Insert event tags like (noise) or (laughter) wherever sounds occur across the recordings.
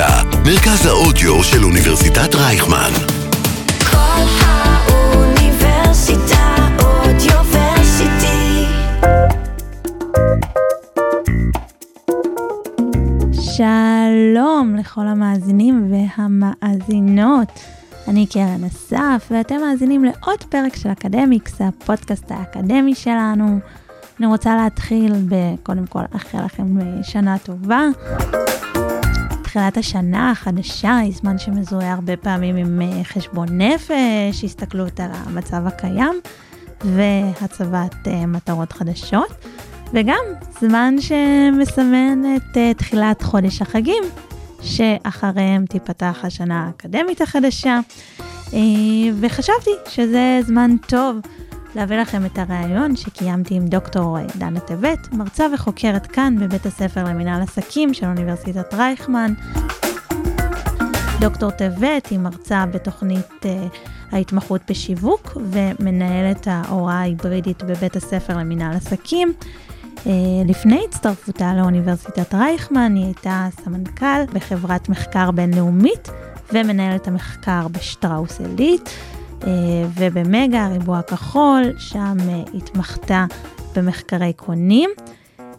האוניברסיטה, מרכז האודיו של אוניברסיטת רייכמן. כל האוניברסיטה אודיוורסיטי. שלום לכל המאזינים והמאזינות. אני קרן אסף, ואתם מאזינים לעוד פרק של אקדמיקס, הפודקאסט האקדמי שלנו. אני רוצה להתחיל בקודם כל לאחל לכם אה, שנה טובה. תחילת השנה החדשה היא זמן שמזוהה הרבה פעמים עם אה, חשבון נפש, הסתכלות על המצב הקיים והצבת אה, מטרות חדשות, וגם זמן שמסמן את אה, תחילת חודש החגים, שאחריהם תיפתח השנה האקדמית החדשה, וחשבתי שזה זמן טוב להביא לכם את הריאיון שקיימתי עם דוקטור דנה טבת, מרצה וחוקרת כאן בבית הספר למינהל עסקים של אוניברסיטת רייכמן. דוקטור טבת היא מרצה בתוכנית uh, ההתמחות בשיווק ומנהלת ההוראה ההיברידית בבית הספר למינהל עסקים. Uh, לפני הצטרפותה לאוניברסיטת רייכמן היא הייתה סמנכ"ל בחברת מחקר בינלאומית ומנהלת המחקר בשטראוס עילית. אה, ובמגה, הריבוע הכחול, שם אה, התמחתה במחקרי קונים.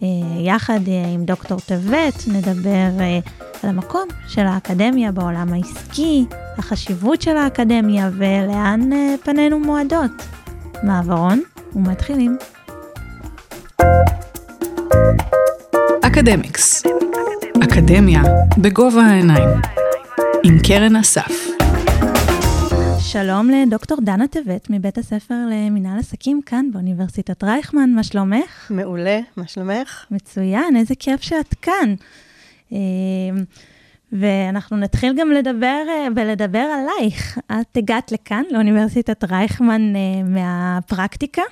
אה, יחד עם דוקטור טבת נדבר על המקום של האקדמיה בעולם העסקי, החשיבות של האקדמיה ולאן פנינו מועדות. מעברון ומתחילים. אקדמיקס, אקדמיה בגובה העיניים, עם קרן אסף. שלום לדוקטור דנה טבת מבית הספר למינהל עסקים כאן באוניברסיטת רייכמן, מה שלומך? מעולה, מה שלומך? מצוין, איזה כיף שאת כאן. אה, ואנחנו נתחיל גם לדבר אה, ולדבר עלייך. את הגעת לכאן, לאוניברסיטת רייכמן אה, מהפרקטיקה.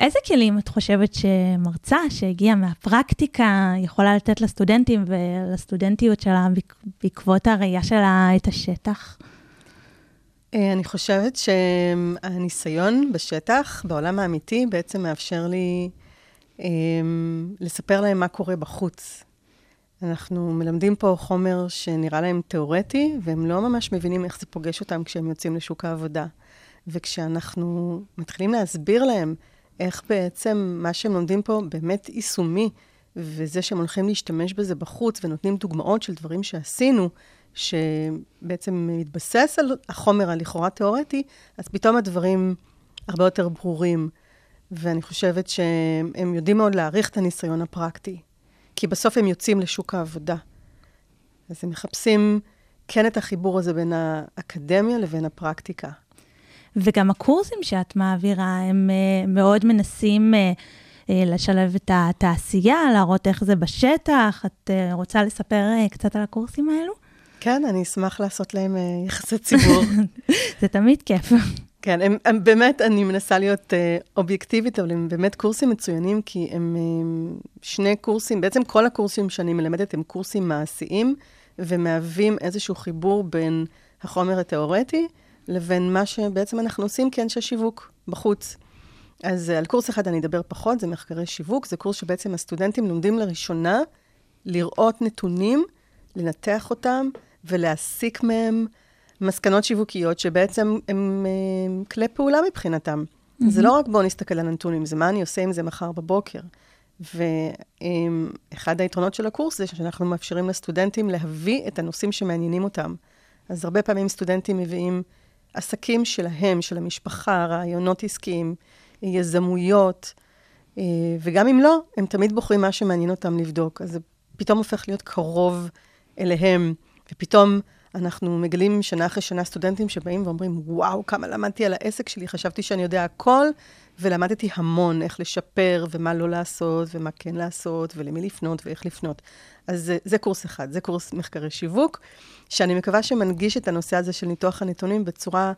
איזה כלים את חושבת שמרצה שהגיעה מהפרקטיקה יכולה לתת לסטודנטים ולסטודנטיות שלה בעקבות הראייה שלה את השטח? אה, אני חושבת שהניסיון בשטח, בעולם האמיתי, בעצם מאפשר לי אה, לספר להם מה קורה בחוץ. אנחנו מלמדים פה חומר שנראה להם תיאורטי, והם לא ממש מבינים איך זה פוגש אותם כשהם יוצאים לשוק העבודה. וכשאנחנו מתחילים להסביר להם איך בעצם מה שהם לומדים פה באמת יישומי, וזה שהם הולכים להשתמש בזה בחוץ ונותנים דוגמאות של דברים שעשינו, שבעצם מתבסס על החומר הלכאורה תיאורטי, אז פתאום הדברים הרבה יותר ברורים. ואני חושבת שהם יודעים מאוד להעריך את הניסיון הפרקטי, כי בסוף הם יוצאים לשוק העבודה. אז הם מחפשים כן את החיבור הזה בין האקדמיה לבין הפרקטיקה. וגם הקורסים שאת מעבירה, הם uh, מאוד מנסים uh, uh, לשלב את התעשייה, להראות איך זה בשטח. את רוצה לספר קצת על הקורסים האלו? כן, אני אשמח לעשות להם יחסי ציבור. (laughs) זה תמיד כיף. כן, הם, הם באמת, אני מנסה להיות uh, אובייקטיבית, אבל הם באמת קורסים מצוינים, כי הם um, שני קורסים, בעצם כל הקורסים שאני מלמדת הם קורסים מעשיים, ומהווים איזשהו חיבור בין החומר התיאורטי לבין מה שבעצם אנחנו עושים כאנשי שיווק בחוץ. אז על קורס אחד אני אדבר פחות, זה מחקרי שיווק, זה קורס שבעצם הסטודנטים לומדים לראשונה לראות נתונים, לנתח אותם ולהסיק מהם מסקנות שיווקיות שבעצם הם, הם, הם כלי פעולה מבחינתם. Mm-hmm. זה לא רק בואו נסתכל על הנתונים, זה מה אני עושה עם זה מחר בבוקר. ואחד היתרונות של הקורס זה שאנחנו מאפשרים לסטודנטים להביא את הנושאים שמעניינים אותם. אז הרבה פעמים סטודנטים מביאים עסקים שלהם, של המשפחה, רעיונות עסקיים, יזמויות, אה, וגם אם לא, הם תמיד בוחרים מה שמעניין אותם לבדוק. אז זה פתאום הופך להיות קרוב אליהם, ופתאום אנחנו מגלים שנה אחרי שנה סטודנטים שבאים ואומרים, וואו, כמה למדתי על העסק שלי, חשבתי שאני יודע הכל, ולמדתי המון איך לשפר, ומה לא לעשות, ומה כן לעשות, ולמי לפנות, ואיך לפנות. אז זה, זה קורס אחד, זה קורס מחקרי שיווק, שאני מקווה שמנגיש את הנושא הזה של ניתוח הנתונים בצורה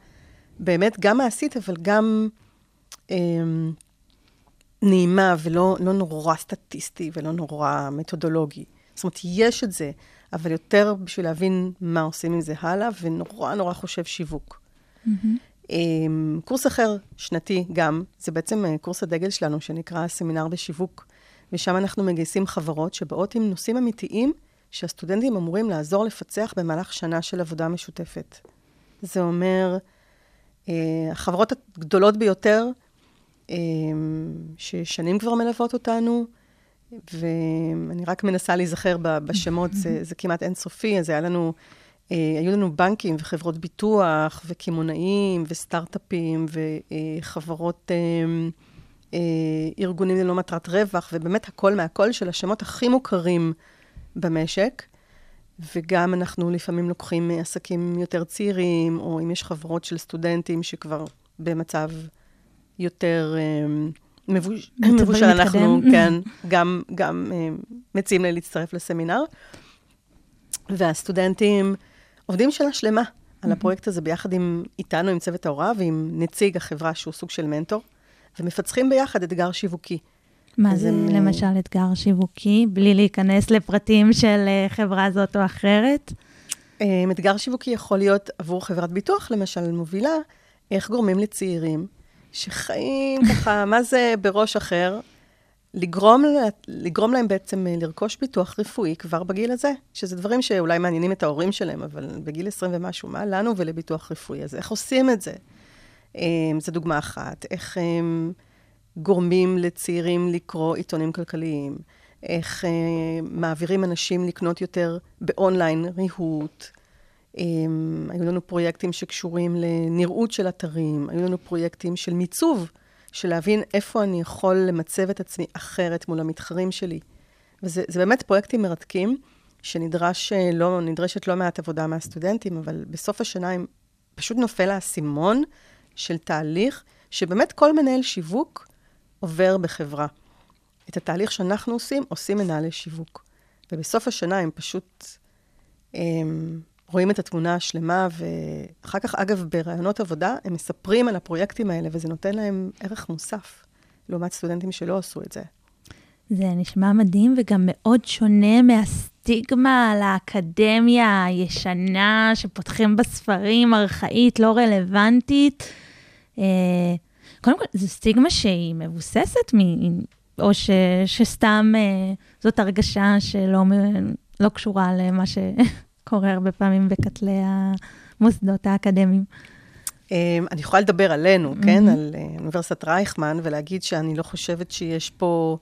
באמת גם מעשית, אבל גם אה, נעימה, ולא לא נורא סטטיסטי, ולא נורא מתודולוגי. זאת אומרת, יש את זה, אבל יותר בשביל להבין מה עושים עם זה הלאה, ונורא נורא חושב שיווק. Mm-hmm. קורס אחר, שנתי גם, זה בעצם אה, קורס הדגל שלנו, שנקרא סמינר בשיווק. ושם אנחנו מגייסים חברות שבאות עם נושאים אמיתיים שהסטודנטים אמורים לעזור לפצח במהלך שנה של עבודה משותפת. זה אומר, אה, החברות הגדולות ביותר, אה, ששנים כבר מלוות אותנו, ואני רק מנסה להיזכר בשמות, זה, זה כמעט אינסופי, אז היה לנו, אה, היו לנו בנקים וחברות ביטוח וקמעונאים וסטארט-אפים וחברות, אה, אה, ארגונים ללא מטרת רווח, ובאמת הכל מהכל של השמות הכי מוכרים במשק. וגם אנחנו לפעמים לוקחים עסקים יותר צעירים, או אם יש חברות של סטודנטים שכבר במצב יותר אה, מבוש... מבושל, אנחנו, מתקדם. (laughs) כן, גם, גם אה, מציעים לי להצטרף לסמינר. והסטודנטים עובדים שנה שלמה על הפרויקט הזה ביחד עם, איתנו, עם צוות ההוראה ועם נציג החברה שהוא סוג של מנטור, ומפצחים ביחד אתגר שיווקי. מה זה הם- למשל אתגר שיווקי, בלי להיכנס לפרטים של אה, חברה זאת או אחרת? אה, אתגר שיווקי יכול להיות עבור חברת ביטוח, למשל, מובילה, איך גורמים לצעירים שחיים ככה, מה זה בראש אחר, לגרום, לגרום להם בעצם אה, לרכוש ביטוח רפואי כבר בגיל הזה, שזה דברים שאולי מעניינים את ההורים שלהם, אבל בגיל 20 ומשהו, מה לנו ולביטוח רפואי? אז איך עושים את זה? אה, זו דוגמה אחת. איך אה, גורמים לצעירים לקרוא עיתונים כלכליים? איך אה, מעבירים אנשים לקנות יותר באונליין ריהוט? אה, היו לנו פרויקטים שקשורים לנראות של אתרים, היו לנו פרויקטים של מיצוב, של להבין איפה אני יכול למצב את עצמי אחרת מול המתחרים שלי. וזה זה באמת פרויקטים מרתקים, שנדרש, אה, לא, נדרשת לא מעט עבודה מהסטודנטים, אבל בסוף השנה הם פשוט נופל האסימון של תהליך שבאמת כל מנהל שיווק עובר בחברה. את התהליך שאנחנו עושים, עושים מנהלי שיווק. ובסוף השנה הם פשוט הם, רואים את התמונה השלמה, ואחר כך, אגב, בראיונות עבודה, הם מספרים על הפרויקטים האלה, וזה נותן להם ערך מוסף, לעומת סטודנטים שלא עשו את זה. זה נשמע מדהים וגם מאוד שונה מהסטיגמה על האקדמיה הישנה, שפותחים בספרים, ארכאית, לא רלוונטית. אה, קודם כל, זו סטיגמה שהיא מבוססת, מ... או ש... שסתם אה, זאת הרגשה שלא לא קשורה למה שקורה הרבה פעמים בכתלי המוסדות האקדמיים. אמ, אני יכולה לדבר עלינו, כן? על אה, אוניברסיטת רייכמן, ולהגיד שאני לא חושבת שיש פה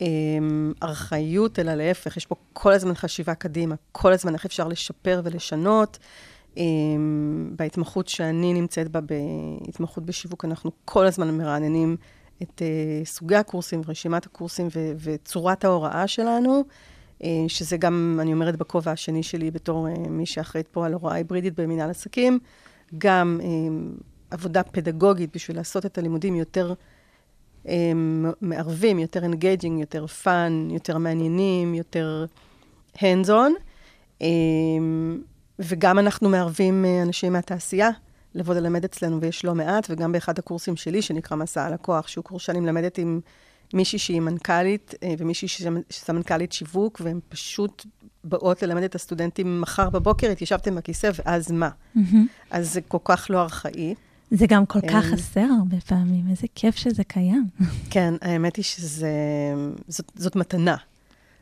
אמ, ארכאיות, אלא להפך, יש פה כל הזמן חשיבה קדימה, כל הזמן איך אפשר לשפר ולשנות. אמ, בהתמחות שאני נמצאת בה, בהתמחות בשיווק, אנחנו כל הזמן מרעננים את אה, סוגי הקורסים, רשימת הקורסים ו- וצורת ההוראה שלנו. אה, שזה גם, אני אומרת, בכובע השני שלי בתור אה, מי שאחראית פה על הוראה היברידית במנהל עסקים, גם אה, עבודה פדגוגית בשביל לעשות את הלימודים יותר מערבים, יותר engaging, יותר fun, יותר מעניינים, יותר hands-on. אה, וגם אנחנו מערבים אנשים מהתעשייה לבוא ללמד אצלנו, ויש לא מעט, וגם באחד הקורסים שלי, שנקרא מסע הלקוח, שהוא קורס שאני מלמדת עם מישהי שהיא מנכ"לית, אה, ומישהי שהיא סמנכ"לית שיווק, והן פשוט באות ללמד את הסטודנטים מחר בבוקר, התיישבתם בכיסא, ואז מה? אז זה כל כך לא ארכאי. זה גם כל כן. כך חסר הרבה פעמים, איזה כיף שזה קיים. (laughs) כן, האמת היא שזאת זאת מתנה.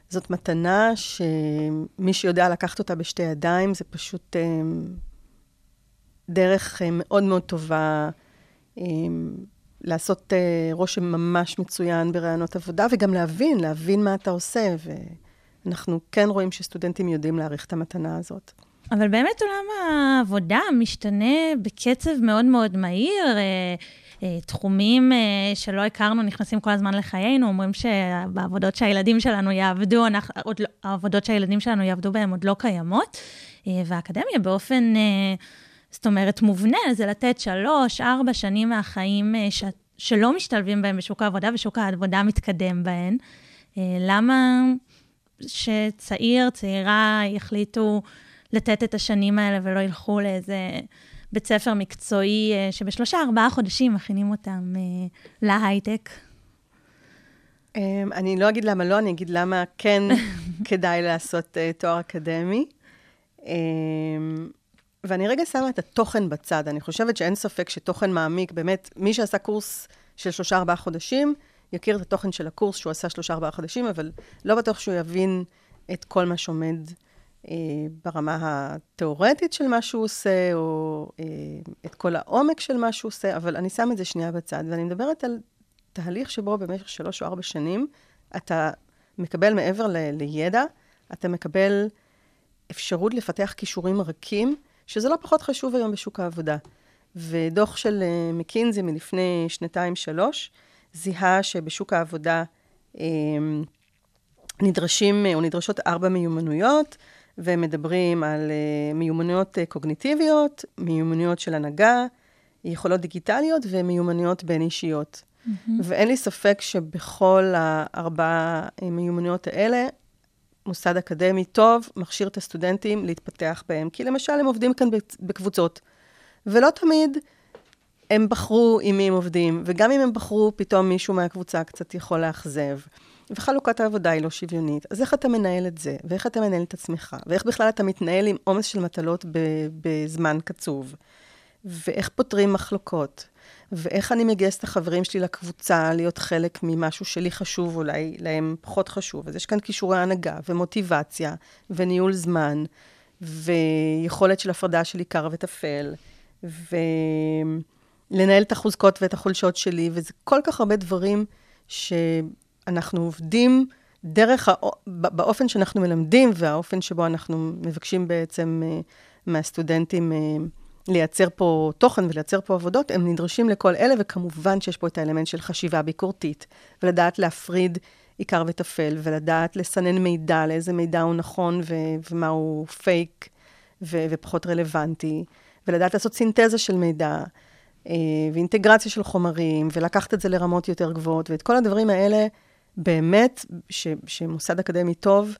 זאת מתנה שמי שיודע לקחת אותה בשתי ידיים, זה פשוט אה, דרך אה, מאוד מאוד טובה אה, לעשות אה, רושם ממש מצוין בראיונות עבודה, וגם להבין, להבין מה אתה עושה. ואנחנו כן רואים שסטודנטים יודעים להעריך את המתנה הזאת. אבל באמת עולם העבודה משתנה בקצב מאוד מאוד מהיר. אה, אה, תחומים שלא הכרנו נכנסים כל הזמן לחיינו, אומרים שבעבודות שהילדים שלנו יעבדו, אנחנו, עוד לא, העבודות שהילדים שלנו יעבדו בהן עוד לא קיימות, והאקדמיה באופן, זאת אומרת, מובנה, זה לתת שלוש, ארבע שנים מהחיים אה, ש, שלא משתלבים בהם בשוק העבודה, ושוק העבודה מתקדם בהן. אה, למה שצעיר, צעירה יחליטו לתת את השנים האלה ולא ילכו לאיזה בית ספר מקצועי אה, שבשלושה, ארבעה חודשים מכינים אותם להייטק. אמ, אני לא אגיד למה לא, אני אגיד למה כן (laughs) כדאי לעשות תואר אקדמי. ואני רגע שמה את התוכן בצד. אני חושבת שאין ספק שתוכן מעמיק, באמת, מי שעשה קורס של שלושה, ארבעה חודשים, יכיר את התוכן של הקורס שהוא עשה שלושה-ארבעה חודשים, אבל לא בטוח שהוא יבין את כל מה שעומד אה, ברמה התיאורטית של מה שהוא עושה, או אה, את כל העומק של מה שהוא עושה, אבל אני שם את זה שנייה בצד, ואני מדברת על תהליך שבו במשך שלוש או ארבע שנים אתה מקבל מעבר ל- לידע, אתה מקבל אפשרות לפתח כישורים רכים, שזה לא פחות חשוב היום בשוק העבודה. ודוח של אה, מקינזי מלפני שנתיים-שלוש, זיהה שבשוק העבודה אה, נדרשים או נדרשות ארבע מיומנויות, והם מדברים על אה, מיומנויות אה, קוגניטיביות, מיומנויות של הנהגה, יכולות דיגיטליות ומיומנויות בין-אישיות. Mm-hmm. ואין לי ספק שבכל הארבע מיומנויות האלה, מוסד אקדמי טוב מכשיר את הסטודנטים להתפתח בהם. כי למשל, הם עובדים כאן בקבוצות, ולא תמיד הם בחרו עם מי הם עובדים, וגם אם הם בחרו, פתאום מישהו מהקבוצה קצת יכול לאכזב. וחלוקת העבודה היא לא שוויונית. אז איך אתה מנהל את זה? ואיך אתה מנהל את עצמך? ואיך בכלל אתה מתנהל עם עומס של מטלות בזמן קצוב? ואיך פותרים מחלוקות? ואיך אני מגייס את החברים שלי לקבוצה להיות חלק ממשהו שלי חשוב, אולי להם פחות חשוב. אז יש כאן כישורי הנהגה ומוטיבציה וניהול זמן ויכולת של הפרדה של עיקר וטפל, ולנהל את החוזקות ואת החולשות שלי, וזה כל כך הרבה דברים שאנחנו עובדים דרך, הא... באופן שאנחנו מלמדים והאופן שבו אנחנו מבקשים בעצם אה, מהסטודנטים אה, לייצר פה תוכן ולייצר פה עבודות, הם נדרשים לכל אלה, וכמובן שיש פה את האלמנט של חשיבה ביקורתית, ולדעת להפריד עיקר וטפל, ולדעת לסנן מידע, לאיזה מידע הוא נכון ו- ומה הוא פייק ו- ופחות רלוונטי, ולדעת לעשות סינתזה של מידע, אה, ואינטגרציה של חומרים, ולקחת את זה לרמות יותר גבוהות, ואת כל הדברים האלה, באמת, ש- שמוסד אקדמי טוב,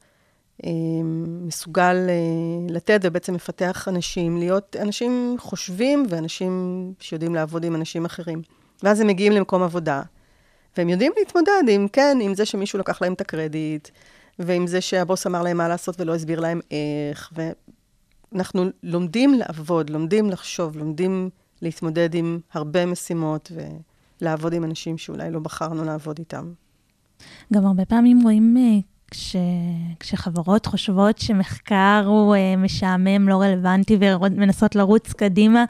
מסוגל אה, לתת ובעצם מפתח אנשים, להיות אנשים חושבים ואנשים שיודעים לעבוד עם אנשים אחרים. ואז הם מגיעים למקום עבודה, והם יודעים להתמודד עם, כן, עם זה שמישהו לקח להם את הקרדיט, ועם זה שהבוס אמר להם מה לעשות ולא הסביר להם איך, ואנחנו לומדים לעבוד, לומדים לחשוב, לומדים להתמודד עם הרבה משימות ולעבוד עם אנשים שאולי לא בחרנו לעבוד איתם. גם הרבה פעמים רואים אה, כש, כשחברות חושבות שמחקר הוא uh, משעמם, לא רלוונטי, ומנסות לרוץ קדימה,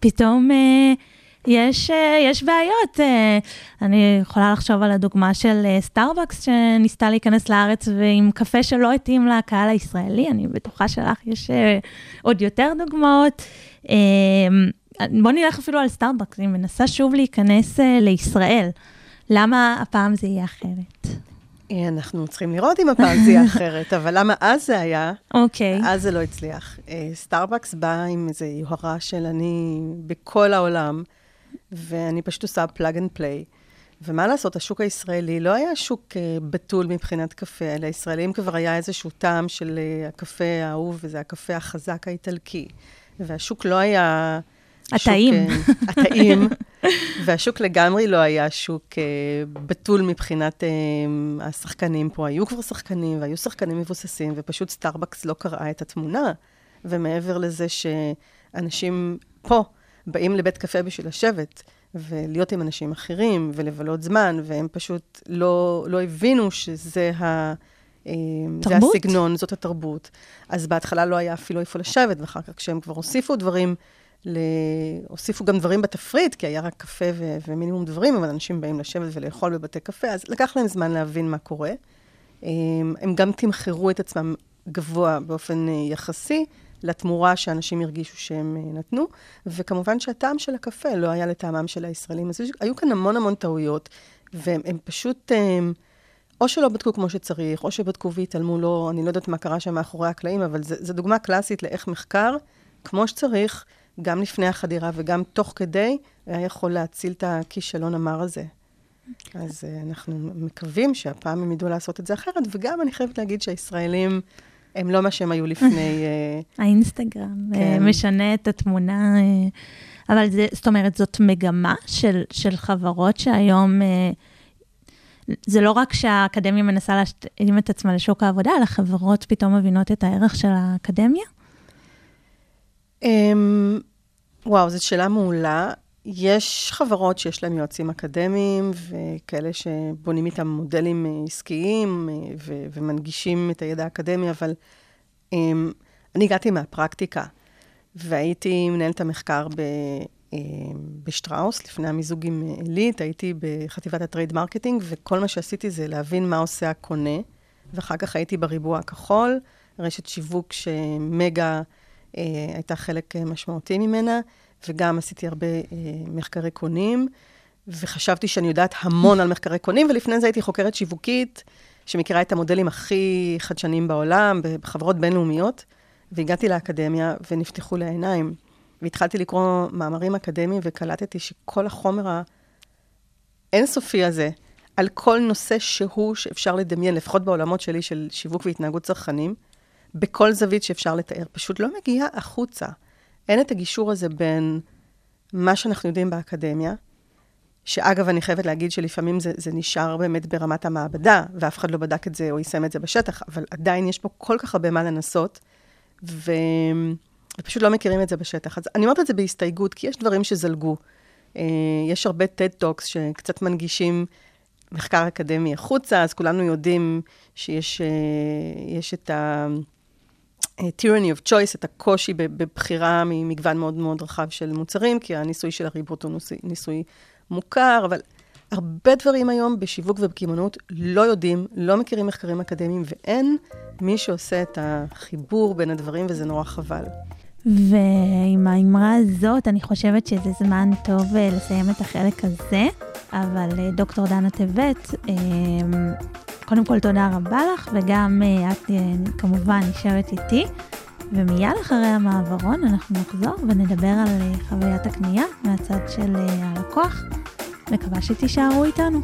פתאום uh, יש, uh, יש בעיות. Uh, אני יכולה לחשוב על הדוגמה של uh, סטארבקס, שניסתה להיכנס לארץ ועם קפה שלא התאים לקהל הישראלי, אני בטוחה שלך יש uh, עוד יותר דוגמאות. Uh, בוא נלך אפילו על סטארבקס, היא מנסה שוב להיכנס uh, לישראל. למה הפעם זה יהיה אחרת? אה, אנחנו צריכים לראות אם הפעם זה יהיה (laughs) אחרת, אבל למה אז זה היה? אוקיי. אז זה לא הצליח. אה, סטארבקס בא עם איזו יוהרה של אני בכל העולם, ואני פשוט עושה plug and play. ומה לעשות, השוק הישראלי לא היה שוק uh, בתול מבחינת קפה, אלא ישראלים כבר היה איזשהו טעם של uh, הקפה האהוב, וזה הקפה החזק האיטלקי. והשוק לא היה... הטעים. uh, הטעים. והשוק לגמרי לא היה שוק uh, בתול מבחינת uh, השחקנים פה. היו כבר שחקנים, והיו שחקנים מבוססים, ופשוט סטארבקס לא קראה את התמונה. ומעבר לזה שאנשים פה באים לבית קפה בשביל לשבת, ולהיות עם אנשים אחרים, ולבלות זמן, והם פשוט לא, לא הבינו שזה ה... תרבות? זה הסגנון, זאת התרבות. אז בהתחלה לא היה אפילו איפה לשבת, ואחר כך כשהם כבר הוסיפו דברים ל... הוסיפו גם דברים בתפריט, כי היה רק קפה ו... ומינימום דברים, אבל אנשים באים לשבת ולאכול בבתי קפה, אז לקח להם זמן להבין מה קורה. הם גם תמחרו את עצמם גבוה באופן אה, יחסי לתמורה שאנשים הרגישו שהם אה, נתנו, וכמובן שהטעם של הקפה לא היה לטעמם של הישראלים. אז היו כאן המון המון טעויות, והם פשוט... הם, או שלא בדקו כמו שצריך, או שבדקו והתעלמו, לא, אני לא יודעת מה קרה שם מאחורי הקלעים, אבל זו דוגמה קלאסית לאיך מחקר, כמו שצריך, גם לפני החדירה וגם תוך כדי, היה יכול להציל את הכישלון המר הזה. אז uh, אנחנו מקווים שהפעם הם ידעו לעשות את זה אחרת, וגם אני חייבת להגיד שהישראלים הם לא מה שהם היו לפני... Uh, (laughs) האינסטגרם כן. משנה את התמונה, אבל זה, זאת אומרת, זאת מגמה של, של חברות שהיום... זה לא רק שהאקדמיה מנסה להשתאים את עצמה לשוק העבודה, אלא חברות פתאום מבינות את הערך של האקדמיה? Um, וואו, זו שאלה מעולה. יש חברות שיש להן יועצים אקדמיים, וכאלה שבונים איתם מודלים אה, עסקיים אה, ו- ומנגישים את הידע האקדמי, אבל um, אני הגעתי מהפרקטיקה, והייתי מנהלת המחקר ב- um, בשטראוס, לפני המיזוג עם עילית, הייתי בחטיבת ה trade marketing, וכל מה שעשיתי זה להבין מה עושה הקונה, ואחר כך הייתי בריבוע הכחול, רשת שיווק שמגה הייתה חלק משמעותי ממנה. וגם עשיתי הרבה אה, מחקרי קונים, וחשבתי שאני יודעת המון על מחקרי קונים, ולפני זה הייתי חוקרת שיווקית, שמכירה את המודלים הכי חדשניים בעולם, בחברות בינלאומיות, והגעתי לאקדמיה ונפתחו לי העיניים. והתחלתי לקרוא מאמרים אקדמיים, וקלטתי שכל החומר האינסופי הזה, על כל נושא שהוא שאפשר לדמיין, לפחות בעולמות שלי של שיווק והתנהגות צרכנים, בכל זווית שאפשר לתאר, פשוט לא מגיע החוצה. אין את הגישור הזה בין מה שאנחנו יודעים באקדמיה, שאגב, אני חייבת להגיד שלפעמים זה, זה נשאר באמת ברמת המעבדה, ואף אחד לא בדק את זה או יישם את זה בשטח, אבל עדיין יש פה כל כך הרבה מה לנסות, ו... ופשוט לא מכירים את זה בשטח. אז אני אומרת את זה בהסתייגות, כי יש דברים שזלגו. אה, יש הרבה TED Talks שקצת מנגישים מחקר אקדמי החוצה, אז כולנו יודעים שיש אה, את ה... tyranny of choice, את הקושי בבחירה ממגוון מאוד מאוד רחב של מוצרים, כי הניסוי של הריבוט הוא ניסוי מוכר, אבל הרבה דברים היום בשיווק ובקמעונות לא יודעים, לא מכירים מחקרים אקדמיים, ואין מי שעושה את החיבור בין הדברים, וזה נורא חבל. ועם האמרה הזאת, אני חושבת שזה זמן טוב אה, לסיים את החלק הזה, אבל אה, דוקטור דנה טבת, אה, קודם כל תודה רבה לך, וגם את כמובן נשארת איתי. ומיד אחרי המעברון אנחנו נחזור ונדבר על חוויית הקנייה מהצד של הלקוח. מקווה שתישארו איתנו.